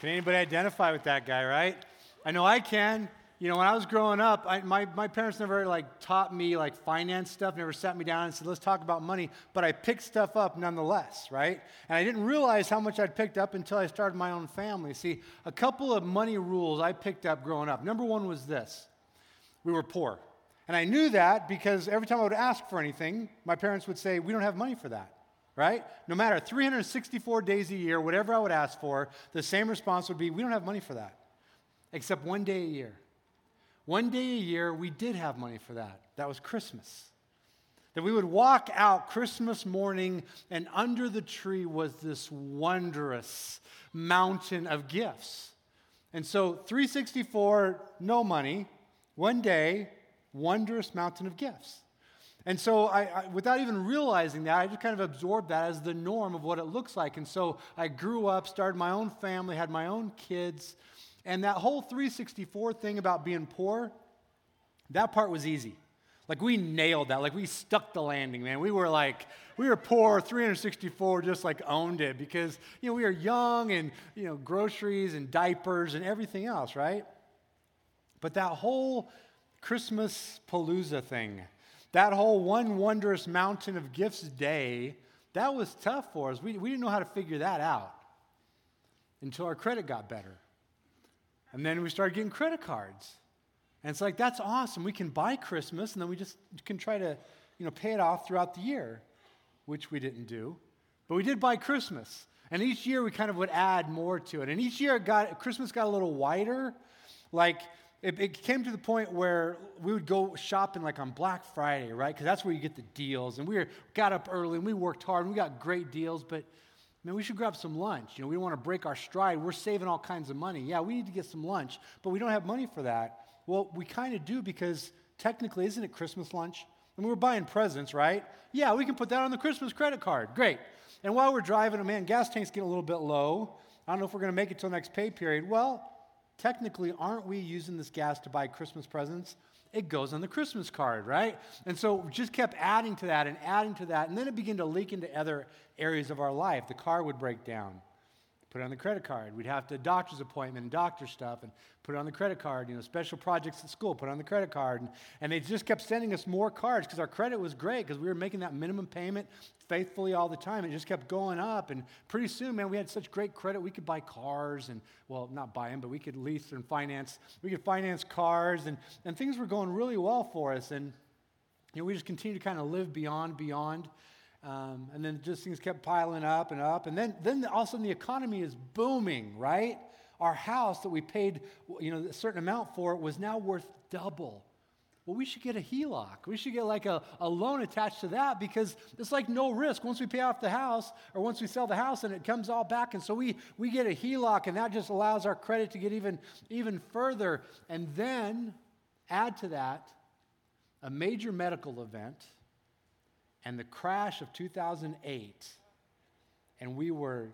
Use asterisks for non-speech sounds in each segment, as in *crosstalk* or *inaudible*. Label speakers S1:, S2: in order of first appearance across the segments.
S1: Can anybody identify with that guy, right? I know I can. You know, when I was growing up, I, my, my parents never like taught me like finance stuff, never sat me down and said, let's talk about money, but I picked stuff up nonetheless, right? And I didn't realize how much I'd picked up until I started my own family. See, a couple of money rules I picked up growing up. Number one was this we were poor. And I knew that because every time I would ask for anything, my parents would say, we don't have money for that right? No matter 364 days a year, whatever I would ask for, the same response would be, we don't have money for that, except one day a year. One day a year, we did have money for that. That was Christmas. That we would walk out Christmas morning, and under the tree was this wondrous mountain of gifts. And so, 364, no money, one day, wondrous mountain of gifts. And so, I, I, without even realizing that, I just kind of absorbed that as the norm of what it looks like. And so, I grew up, started my own family, had my own kids. And that whole 364 thing about being poor, that part was easy. Like, we nailed that. Like, we stuck the landing, man. We were like, we were poor, 364, just like owned it because, you know, we were young and, you know, groceries and diapers and everything else, right? But that whole Christmas palooza thing, that whole one wondrous mountain of gifts day, that was tough for us. We, we didn't know how to figure that out until our credit got better. And then we started getting credit cards. And it's like, that's awesome. We can buy Christmas and then we just can try to, you know, pay it off throughout the year, which we didn't do. But we did buy Christmas. And each year we kind of would add more to it. And each year it got, Christmas got a little wider. Like it, it, came to the point where we would go shopping like on Black Friday, right? Because that's where you get the deals. And we got up early and we worked hard and we got great deals, but man, we should grab some lunch. You know, we don't want to break our stride. We're saving all kinds of money. Yeah, we need to get some lunch, but we don't have money for that. Well, we kind of do because technically, isn't it Christmas lunch? And we're buying presents, right? Yeah, we can put that on the Christmas credit card. Great. And while we're driving, oh man, gas tank's getting a little bit low. I don't know if we're going to make it till next pay period. Well, technically, aren't we using this gas to buy Christmas presents? It goes on the Christmas card, right? And so just kept adding to that and adding to that. And then it began to leak into other areas of our life. The car would break down put it on the credit card. We'd have to doctor's appointment and doctor stuff and put it on the credit card. You know, special projects at school, put it on the credit card. And, and they just kept sending us more cards because our credit was great because we were making that minimum payment faithfully all the time. It just kept going up. And pretty soon, man, we had such great credit. We could buy cars and, well, not buy them, but we could lease and finance. We could finance cars and, and things were going really well for us. And, you know, we just continued to kind of live beyond, beyond. Um, and then just things kept piling up and up. And then, then all of a sudden the economy is booming, right? Our house that we paid you know, a certain amount for was now worth double. Well, we should get a HELOC. We should get like a, a loan attached to that because it's like no risk. Once we pay off the house or once we sell the house and it comes all back. And so we, we get a HELOC and that just allows our credit to get even, even further. And then add to that a major medical event and the crash of 2008, and we were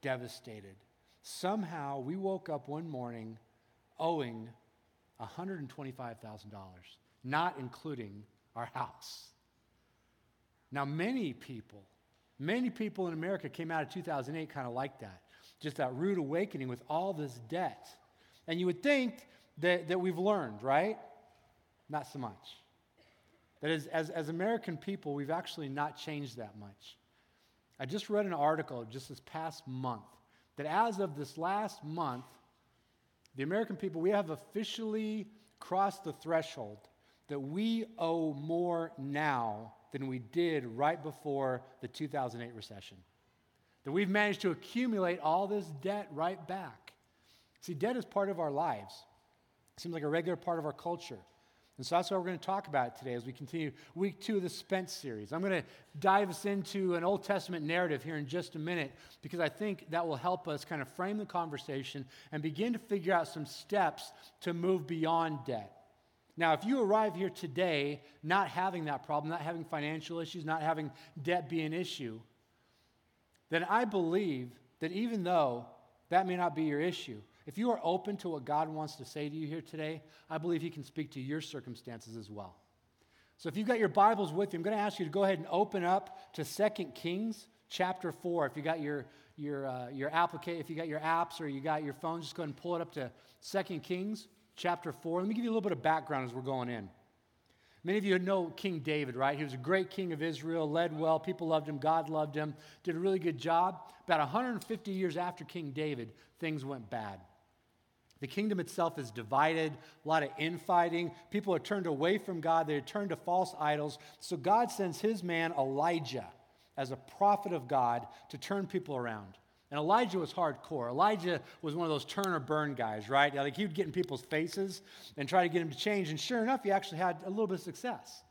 S1: devastated. Somehow we woke up one morning owing $125,000, not including our house. Now, many people, many people in America came out of 2008 kind of like that, just that rude awakening with all this debt. And you would think that, that we've learned, right? Not so much. That as, as, as American people, we've actually not changed that much. I just read an article just this past month that as of this last month, the American people, we have officially crossed the threshold that we owe more now than we did right before the 2008 recession. That we've managed to accumulate all this debt right back. See, debt is part of our lives. It seems like a regular part of our culture. And so that's what we're going to talk about today as we continue week two of the Spent series. I'm going to dive us into an Old Testament narrative here in just a minute because I think that will help us kind of frame the conversation and begin to figure out some steps to move beyond debt. Now, if you arrive here today not having that problem, not having financial issues, not having debt be an issue, then I believe that even though that may not be your issue, if you are open to what God wants to say to you here today, I believe He can speak to your circumstances as well. So if you've got your Bibles with you, I'm going to ask you to go ahead and open up to 2 Kings chapter 4. If you got your, your, uh, your application, if you got your apps or you got your phone, just go ahead and pull it up to 2 Kings chapter 4. Let me give you a little bit of background as we're going in. Many of you know King David, right? He was a great king of Israel, led well, people loved him, God loved him, did a really good job. About 150 years after King David, things went bad. The kingdom itself is divided, a lot of infighting. People are turned away from God, they're turned to false idols. So God sends his man Elijah as a prophet of God to turn people around. And Elijah was hardcore. Elijah was one of those turn or burn guys, right? Like he would get in people's faces and try to get them to change. And sure enough, he actually had a little bit of success.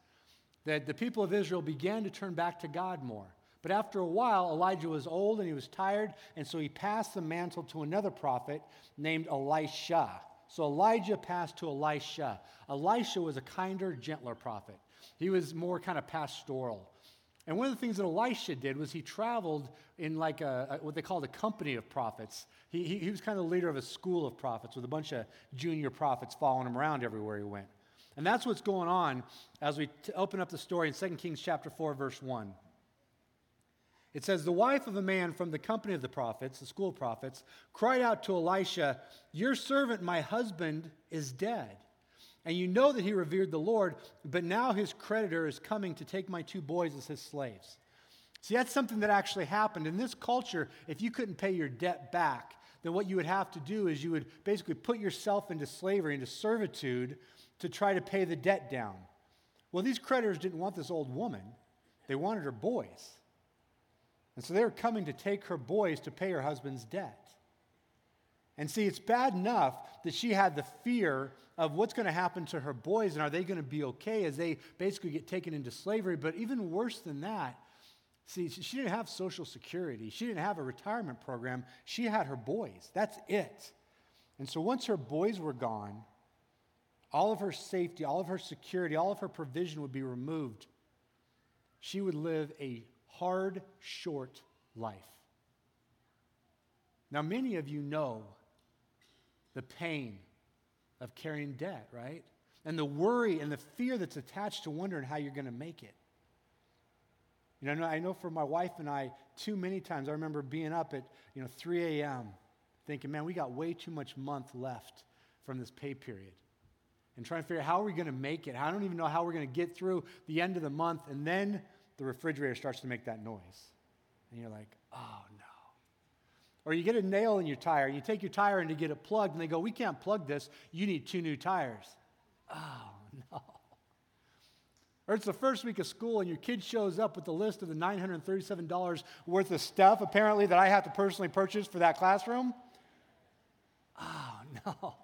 S1: That the people of Israel began to turn back to God more. But after a while, Elijah was old and he was tired, and so he passed the mantle to another prophet named Elisha. So Elijah passed to Elisha. Elisha was a kinder, gentler prophet. He was more kind of pastoral. And one of the things that Elisha did was he traveled in like a, what they called a company of prophets. He, he, he, was kind of the leader of a school of prophets with a bunch of junior prophets following him around everywhere he went. And that's what's going on as we t- open up the story in 2 Kings chapter 4, verse 1. It says, The wife of a man from the company of the prophets, the school prophets, cried out to Elisha, Your servant, my husband, is dead. And you know that he revered the Lord, but now his creditor is coming to take my two boys as his slaves. See, that's something that actually happened. In this culture, if you couldn't pay your debt back, then what you would have to do is you would basically put yourself into slavery, into servitude, to try to pay the debt down. Well, these creditors didn't want this old woman, they wanted her boys. And so they were coming to take her boys to pay her husband's debt. And see, it's bad enough that she had the fear of what's going to happen to her boys and are they going to be okay as they basically get taken into slavery. But even worse than that, see, she didn't have Social Security, she didn't have a retirement program. She had her boys. That's it. And so once her boys were gone, all of her safety, all of her security, all of her provision would be removed. She would live a hard, short life. Now, many of you know the pain of carrying debt, right? And the worry and the fear that's attached to wondering how you're going to make it. You know, I know for my wife and I, too many times, I remember being up at, you know, 3 a.m. thinking, man, we got way too much month left from this pay period. And trying to figure out how are we going to make it? I don't even know how we're going to get through the end of the month. And then the refrigerator starts to make that noise. And you're like, oh no. Or you get a nail in your tire, and you take your tire in to get it plugged, and they go, we can't plug this. You need two new tires. Oh no. Or it's the first week of school, and your kid shows up with the list of the $937 worth of stuff, apparently, that I have to personally purchase for that classroom. Oh, no.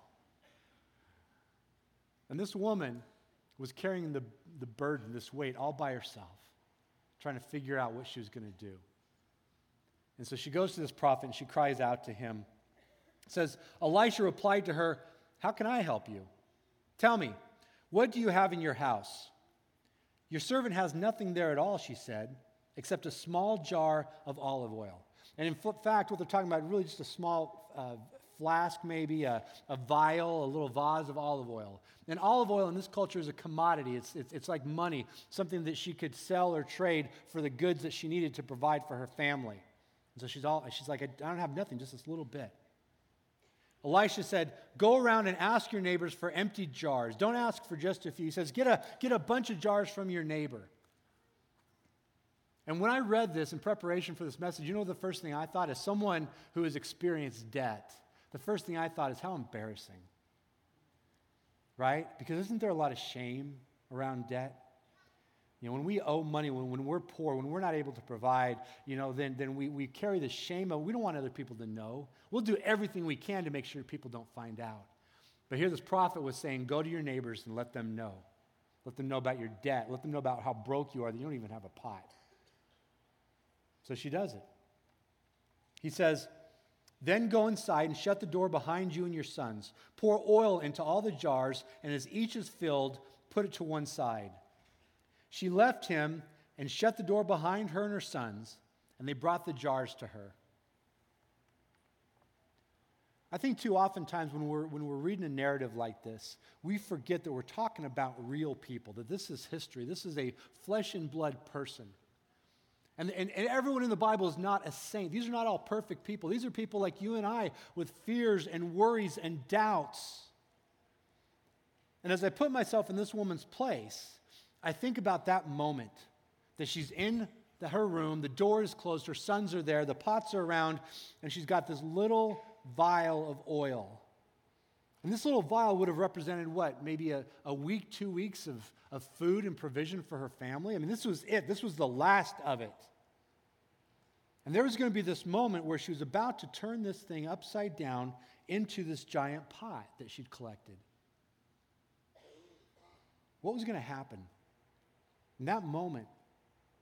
S1: And this woman was carrying the, the burden, this weight, all by herself trying to figure out what she was going to do. And so she goes to this prophet and she cries out to him. It says, Elisha replied to her, How can I help you? Tell me, what do you have in your house? Your servant has nothing there at all, she said, except a small jar of olive oil. And in fact, what they're talking about really just a small uh, flask, maybe a, a vial, a little vase of olive oil. And olive oil in this culture is a commodity. It's, it's, it's like money, something that she could sell or trade for the goods that she needed to provide for her family. And so she's, all, she's like, I don't have nothing, just this little bit. Elisha said, Go around and ask your neighbors for empty jars. Don't ask for just a few. He says, Get a, get a bunch of jars from your neighbor. And when I read this in preparation for this message, you know the first thing I thought? is someone who has experienced debt, the first thing I thought is how embarrassing right? Because isn't there a lot of shame around debt? You know, when we owe money, when, when we're poor, when we're not able to provide, you know, then, then we, we carry the shame of we don't want other people to know. We'll do everything we can to make sure people don't find out. But here this prophet was saying, go to your neighbors and let them know. Let them know about your debt. Let them know about how broke you are that you don't even have a pot. So she does it. He says, then go inside and shut the door behind you and your sons. Pour oil into all the jars, and as each is filled, put it to one side. She left him and shut the door behind her and her sons, and they brought the jars to her. I think too oftentimes when we're, when we're reading a narrative like this, we forget that we're talking about real people, that this is history. This is a flesh and blood person. And, and, and, everyone in the Bible is not a saint. These are not all perfect people. These are people like you and I with fears and worries and doubts. And as I put myself in this woman's place, I think about that moment that she's in the, her room, the door is closed, her sons are there, the pots are around, and she's got this little vial of oil. And this little vial would have represented what? Maybe a, a week, two weeks of, of food and provision for her family? I mean, this was it. This was the last of it. And there was going to be this moment where she was about to turn this thing upside down into this giant pot that she'd collected. What was going to happen? In that moment,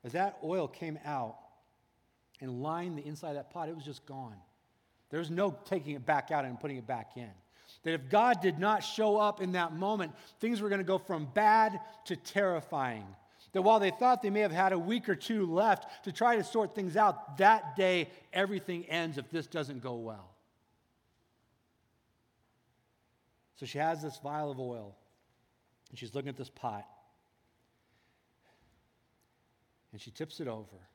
S1: as that oil came out and lined the inside of that pot, it was just gone. There was no taking it back out and putting it back in. That if God did not show up in that moment, things were going to go from bad to terrifying. That while they thought they may have had a week or two left to try to sort things out, that day everything ends if this doesn't go well. So she has this vial of oil, and she's looking at this pot and she tips it over.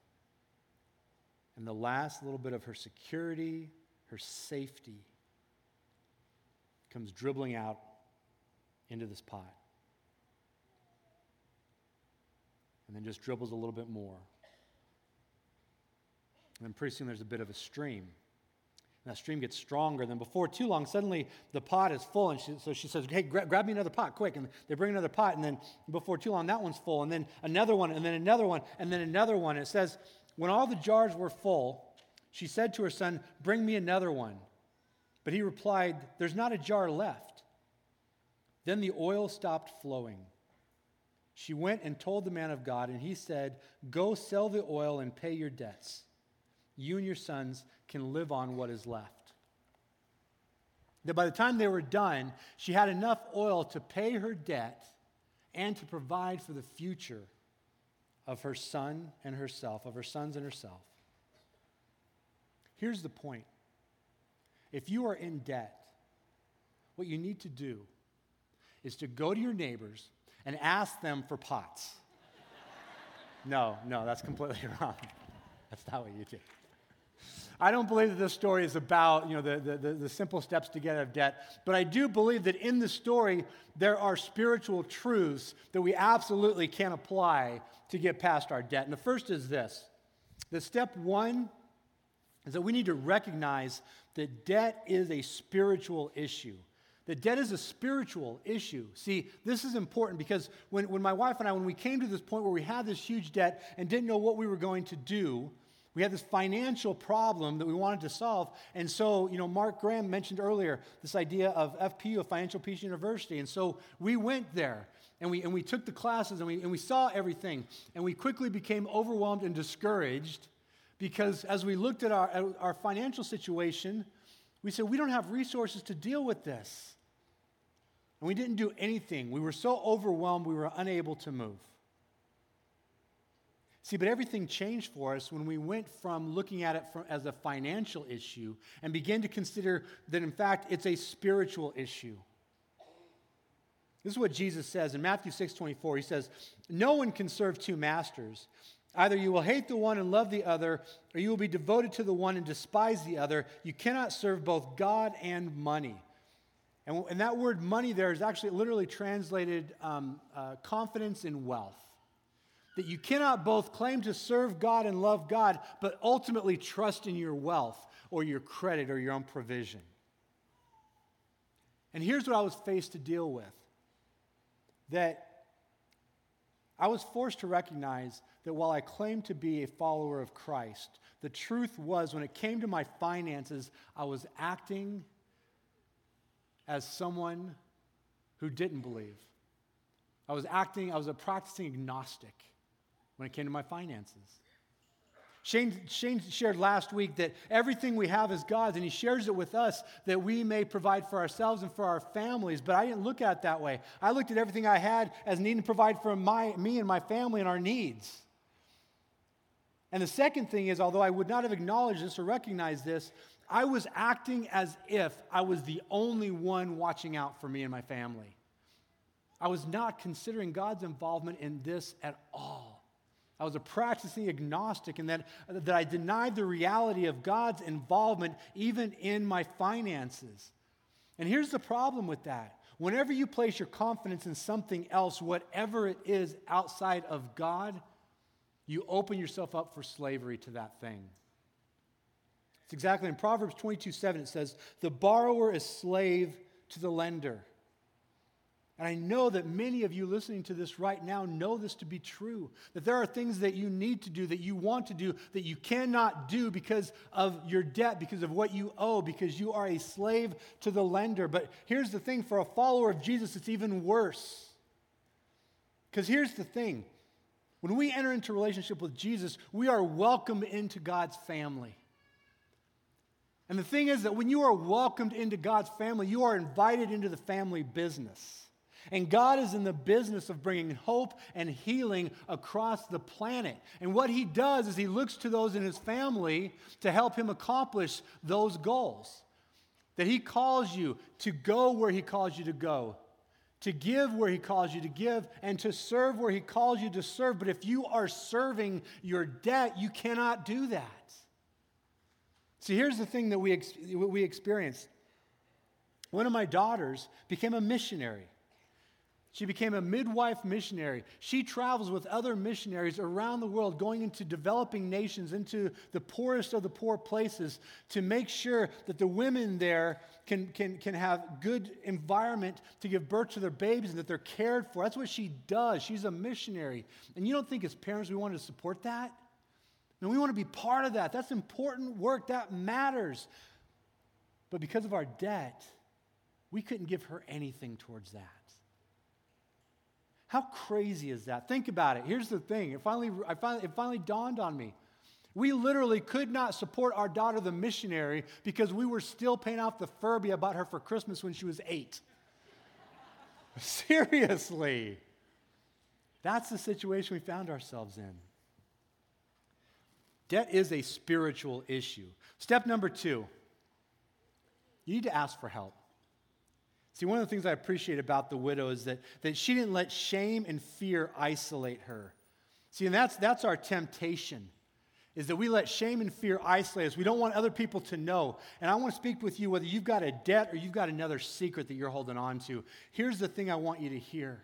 S1: And the last little bit of her security, her safety, comes dribbling out into this pot. And then just dribbles a little bit more. And then pretty soon there's a bit of a stream. And that stream gets stronger. than before too long, suddenly the pot is full. And she, so she says, Hey, gra- grab me another pot, quick. And they bring another pot. And then before too long, that one's full. And then another one, and then another one, and then another one. It says, When all the jars were full, she said to her son, Bring me another one. But he replied, There's not a jar left. Then the oil stopped flowing. She went and told the man of God, and he said, Go sell the oil and pay your debts. You and your sons can live on what is left. That by the time they were done, she had enough oil to pay her debt and to provide for the future of her son and herself, of her sons and herself. Here's the point if you are in debt, what you need to do is to go to your neighbors and ask them for pots. *laughs* no, no, that's completely *laughs* wrong. That's not what you do. I don't believe that this story is about you know, the, the, the, simple steps to get out of debt, but I do believe that in the story there are spiritual truths that we absolutely can apply to get past our debt. And the first is this the step one is that we need to recognize that debt is a spiritual issue. That debt is a spiritual issue. See, this is important because when, when my wife and I, when we came to this point where we had this huge debt and didn't know what we were going to do, we had this financial problem that we wanted to solve. And so, you know, Mark Graham mentioned earlier this idea of FPU, of Financial Peace University. And so we went there and we, and we took the classes and we, and we saw everything. And we quickly became overwhelmed and discouraged because as we looked at our, at our financial situation, we said, we don't have resources to deal with this. And we didn't do anything. We were so overwhelmed, we were unable to move. See, but everything changed for us when we went from looking at it from, as a financial issue and began to consider that, in fact, it's a spiritual issue. This is what Jesus says in Matthew 6 24. He says, No one can serve two masters. Either you will hate the one and love the other, or you will be devoted to the one and despise the other. You cannot serve both God and money. And, and that word money there is actually literally translated um, uh, confidence in wealth that you cannot both claim to serve God and love God, but ultimately trust in your wealth or your credit or your own provision. And here's what I was faced to deal with that I was forced to recognize that while I claimed to be a follower of Christ, the truth was when it came to my finances, I was acting as someone who didn't believe. I was acting, I was a practicing agnostic when it came to my finances. Shane, Shane, shared last week that everything we have is God's, and he shares it with us that we may provide for ourselves and for our families. But I didn't look at it that way. I looked at everything I had as needing to provide for my, me and my family and our needs. And the second thing is, although I would not have acknowledged this or recognized this, I was acting as if I was the only one watching out for me and my family. I was not considering God's involvement in this at all. I was a practicing agnostic, and that, that I denied the reality of God's involvement even in my finances. And here's the problem with that whenever you place your confidence in something else, whatever it is outside of God, you open yourself up for slavery to that thing. It's exactly in Proverbs 22 7, it says, The borrower is slave to the lender. And I know that many of you listening to this right now know this to be true. That there are things that you need to do, that you want to do, that you cannot do because of your debt, because of what you owe, because you are a slave to the lender. But here's the thing for a follower of Jesus, it's even worse. Because here's the thing when we enter into relationship with Jesus, we are welcomed into God's family. And the thing is that when you are welcomed into God's family, you are invited into the family business. And God is in the business of bringing hope and healing across the planet. And what He does is He looks to those in His family to help Him accomplish those goals. That He calls you to go where He calls you to go, to give where He calls you to give, and to serve where He calls you to serve. But if you are serving your debt, you cannot do that. See, here's the thing that we, we experienced. One of my daughters became a missionary. She became a midwife missionary. She travels with other missionaries around the world, going into developing nations, into the poorest of the poor places, to make sure that the women there can, can, can have good environment to give birth to their babies and that they're cared for. That's what she does. She's a missionary. And you don't think as parents we want to support that? And we want to be part of that. That's important work. That matters. But because of our debt, we couldn't give her anything towards that. How crazy is that? Think about it. Here's the thing. It finally, I finally, it finally dawned on me. We literally could not support our daughter, the missionary, because we were still paying off the Furby I bought her for Christmas when she was eight. *laughs* Seriously. That's the situation we found ourselves in. Debt is a spiritual issue. Step number two you need to ask for help. See, one of the things I appreciate about the widow is that, that she didn't let shame and fear isolate her. See, and that's, that's our temptation, is that we let shame and fear isolate us. We don't want other people to know. And I want to speak with you whether you've got a debt or you've got another secret that you're holding on to. Here's the thing I want you to hear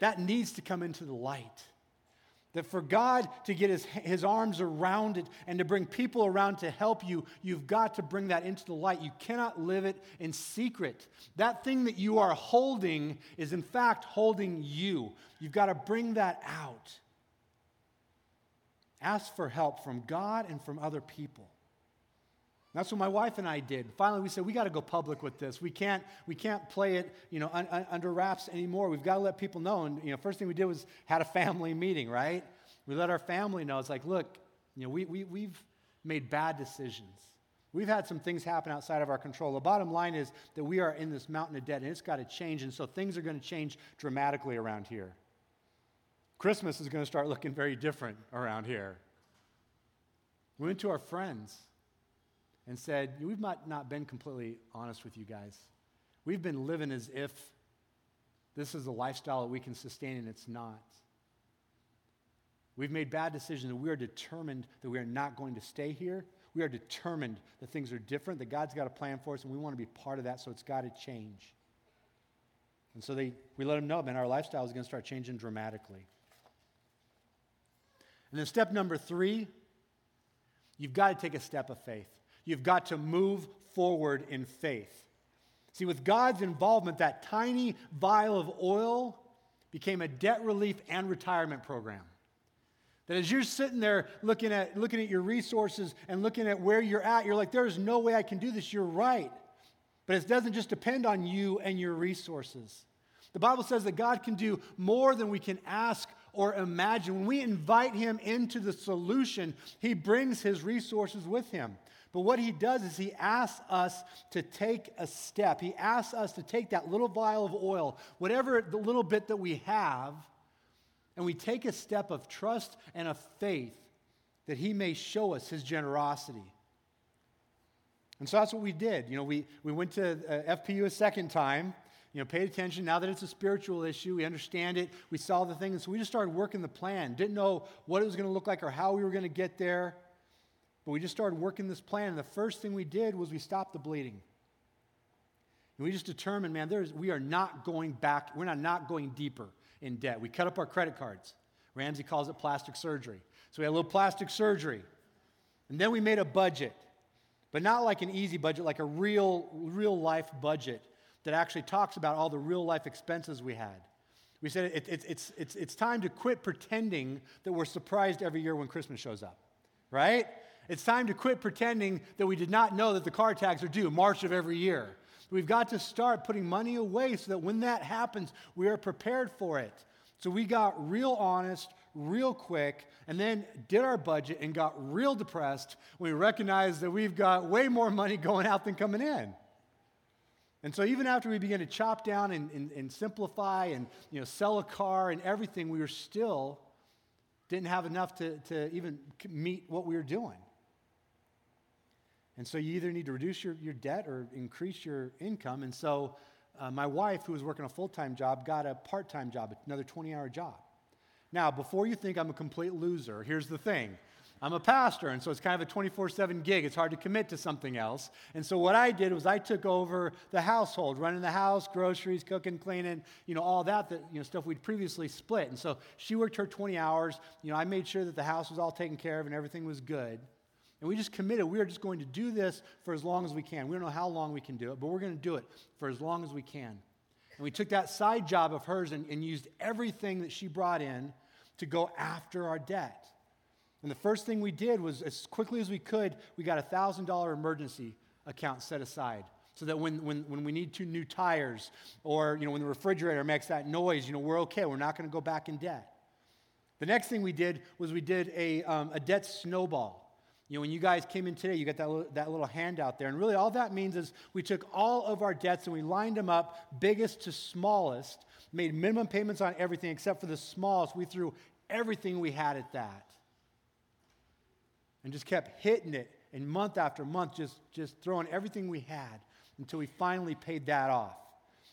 S1: that needs to come into the light. That for God to get his, his arms around it and to bring people around to help you, you've got to bring that into the light. You cannot live it in secret. That thing that you are holding is, in fact, holding you. You've got to bring that out. Ask for help from God and from other people. That's what my wife and I did. Finally, we said we got to go public with this. We can't we can't play it you know un, un, under wraps anymore. We've got to let people know. And you know, first thing we did was had a family meeting. Right? We let our family know. It's like, look, you know, we, we we've made bad decisions. We've had some things happen outside of our control. The bottom line is that we are in this mountain of debt, and it's got to change. And so things are going to change dramatically around here. Christmas is going to start looking very different around here. We went to our friends and said, We've not, not been completely honest with you guys. We've been living as if this is a lifestyle that we can sustain, and it's not. We've made bad decisions, and we are determined that we are not going to stay here. We are determined that things are different, that God's got a plan for us, and we want to be part of that, so it's got to change. And so they, we let them know, man, our lifestyle is going to start changing dramatically. And then step number three, you've got to take a step of faith. You've got to move forward in faith. See, with God's involvement, that tiny vial of oil became a debt relief and retirement program. That as you're sitting there looking at, looking at your resources and looking at where you're at, you're like, there's no way I can do this. You're right. But it doesn't just depend on you and your resources. The Bible says that God can do more than we can ask or imagine. When we invite Him into the solution, He brings His resources with Him. But what he does is he asks us to take a step. He asks us to take that little vial of oil, whatever the little bit that we have, and we take a step of trust and of faith that he may show us his generosity. And so that's what we did. You know, we, we went to uh, FPU a second time you know, paid attention. Now that it's a spiritual issue, we understand it. We saw the thing. And so we just started working the plan. Didn't know what it was going to look like or how we were going to get there. But we just started working this plan. And the first thing we did was we stopped the bleeding. And we just determined, man, there's, we are not going back, we're not, not going deeper in debt. We cut up our credit cards. Ramsey calls it plastic surgery. So we had a little plastic surgery. And then we made a budget, but not like an easy budget, like a real, real life budget that actually talks about all the real life expenses we had. We said it, it, it's, it's, it's time to quit pretending that we're surprised every year when Christmas shows up, right? It's time to quit pretending that we did not know that the car tags are due March of every year. We've got to start putting money away so that when that happens, we are prepared for it. So we got real honest, real quick, and then did our budget and got real depressed when we recognized that we've got way more money *laughs* going out than coming in. And so even after we began to chop down and, and, and simplify and you know, sell a car and everything, we were still didn't have enough to, to even meet what we were doing. And so you either need to reduce your, your debt or increase your income. And so uh, my wife, who was working a full time job, got a part time job, another 20 hour job. Now, before you think I'm a complete loser, here's the thing. I'm a pastor, and so it's kind of a 24 7 gig. It's hard to commit to something else. And so, what I did was I took over the household, running the house, groceries, cooking, cleaning, you know, all that, that you know, stuff we'd previously split. And so, she worked her 20 hours. You know, I made sure that the house was all taken care of and everything was good. And we just committed, we are just going to do this for as long as we can. We don't know how long we can do it, but we're going to do it for as long as we can. And we took that side job of hers and, and used everything that she brought in to go after our debt. And the first thing we did was, as quickly as we could, we got a $1,000 emergency account set aside so that when, when, when we need two new tires or you know, when the refrigerator makes that noise, you know, we're okay. We're not going to go back in debt. The next thing we did was we did a, um, a debt snowball. You know, when you guys came in today, you got that little, that little handout there. And really, all that means is we took all of our debts and we lined them up, biggest to smallest, made minimum payments on everything except for the smallest. We threw everything we had at that. And just kept hitting it and month after month, just, just throwing everything we had until we finally paid that off.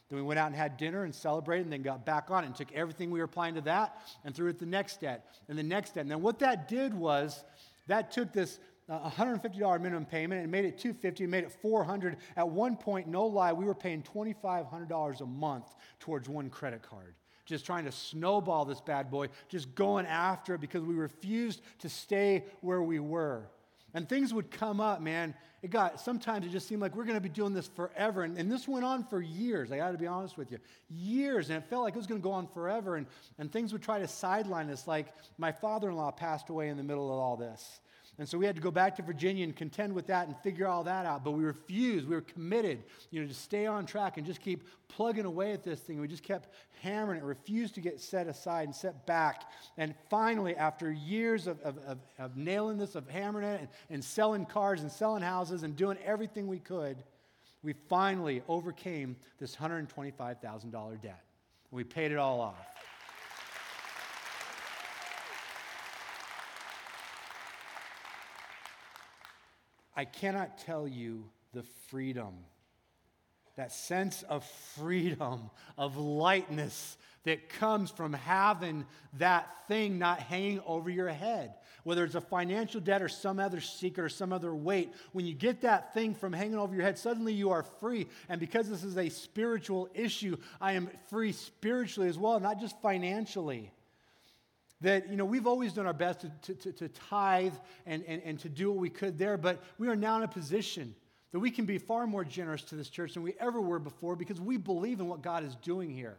S1: Then we went out and had dinner and celebrated and then got back on it and took everything we were applying to that and threw it the next debt and the next debt. And then what that did was that took this uh, $150 minimum payment and made it 250 and made it 400. at one point no lie we were paying $2500 a month towards one credit card just trying to snowball this bad boy just going after it because we refused to stay where we were and things would come up man. It got sometimes it just seemed like we're going to be doing this forever. And, and this went on for years i got to be honest with you. Years and it felt like it was going to go on forever. And, and things would try to sideline us like my father-in-law passed away in the middle of all this and so we had to go back to Virginia and contend with that and figure all that out. But we refused. We were committed, you know, to stay on track and just keep plugging away at this thing. We just kept hammering it, refused to get set aside and set back. And finally, after years of, of, of, of nailing this, of hammering it and, and selling cars and selling houses and doing everything we could, we finally overcame this $125,000 debt. We paid it all off. I cannot tell you the freedom, that sense of freedom, of lightness that comes from having that thing not hanging over your head. Whether it's a financial debt or some other secret or some other weight, when you get that thing from hanging over your head, suddenly you are free. And because this is a spiritual issue, I am free spiritually as well, not just financially that you know we've always done our best to, to, to, tithe and, and, and to do what we could there but we are now in a position that we can be far more generous to this church than we ever were before because we believe in what god is doing here.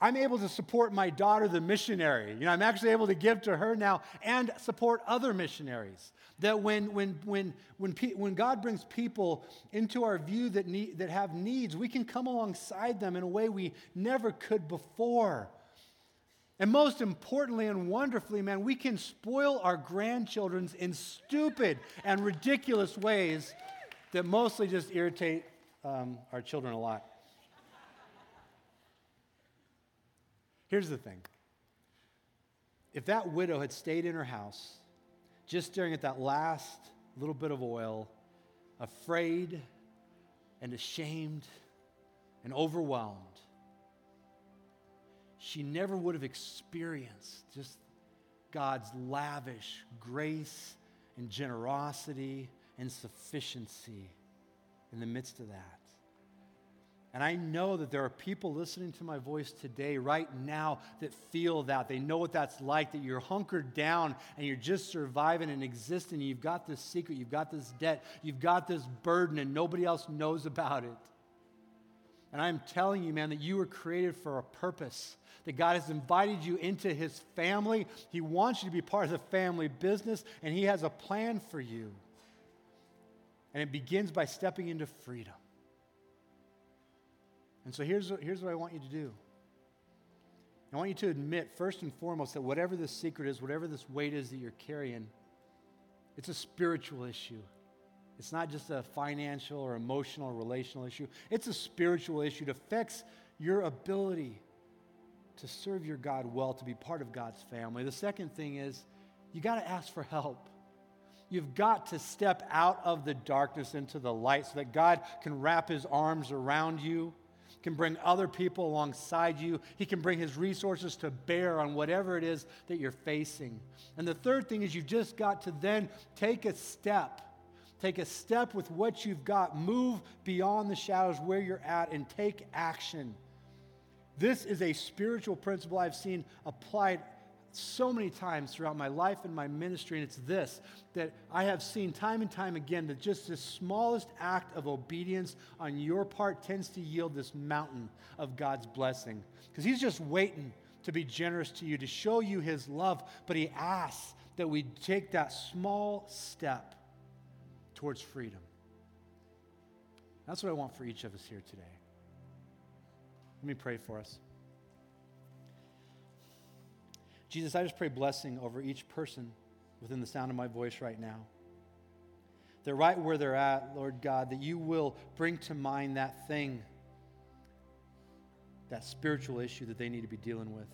S1: I'm able to support my daughter the missionary. You know i'm actually able to give to her now and support other missionaries. That when when when when, pe- when god brings people into our view that need that have needs we can come alongside them in a way we never could before and most importantly and wonderfully, man, we can spoil our grandchildren in stupid and ridiculous ways that mostly just irritate um, our children a lot. Here's the thing if that widow had stayed in her house, just staring at that last little bit of oil, afraid and ashamed and overwhelmed, she never would have experienced just God's lavish grace and generosity and sufficiency in the midst of that. And I know that there are people listening to my voice today, right now, that feel that. They know what that's like, that you're hunkered down and you're just surviving and existing. You've got this secret, you've got this debt, you've got this burden, and nobody else knows about it. And I'm telling you, man, that you were created for a purpose. That God has invited you into His family. He wants you to be part of the family business, and He has a plan for you. And it begins by stepping into freedom. And so here's, here's what I want you to do I want you to admit, first and foremost, that whatever this secret is, whatever this weight is that you're carrying, it's a spiritual issue. It's not just a financial or emotional or relational issue. It's a spiritual issue. It affects your ability to serve your God well, to be part of God's family. The second thing is you got to ask for help. You've got to step out of the darkness into the light so that God can wrap his arms around you, can bring other people alongside you. He can bring his resources to bear on whatever it is that you're facing. And the third thing is you've just got to then take a step Take a step with what you've got. Move beyond the shadows where you're at and take action. This is a spiritual principle I've seen applied so many times throughout my life and my ministry, and it's this that I have seen time and time again that just the smallest act of obedience on your part tends to yield this mountain of God's blessing. Because He's just waiting to be generous to you, to show you His love, but He asks that we take that small step towards freedom. That's what I want for each of us here today. Let me pray for us. Jesus, I just pray blessing over each person within the sound of my voice right now. They're right where they're at, Lord God, that you will bring to mind that thing, that spiritual issue that they need to be dealing with.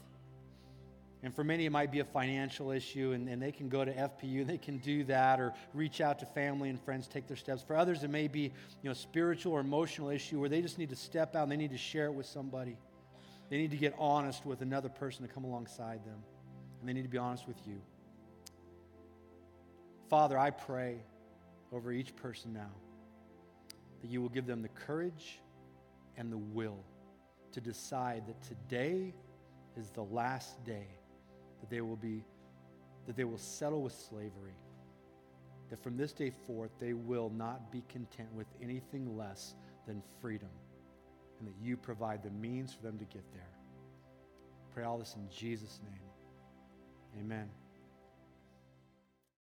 S1: And for many, it might be a financial issue, and, and they can go to FPU, they can do that, or reach out to family and friends, take their steps. For others, it may be you know, spiritual or emotional issue where they just need to step out and they need to share it with somebody. They need to get honest with another person to come alongside them, and they need to be honest with you. Father, I pray over each person now that you will give them the courage and the will to decide that today is the last day that they will be that they will settle with slavery that from this day forth they will not be content with anything less than freedom and that you provide the means for them to get there. Pray all this in jesus name. Amen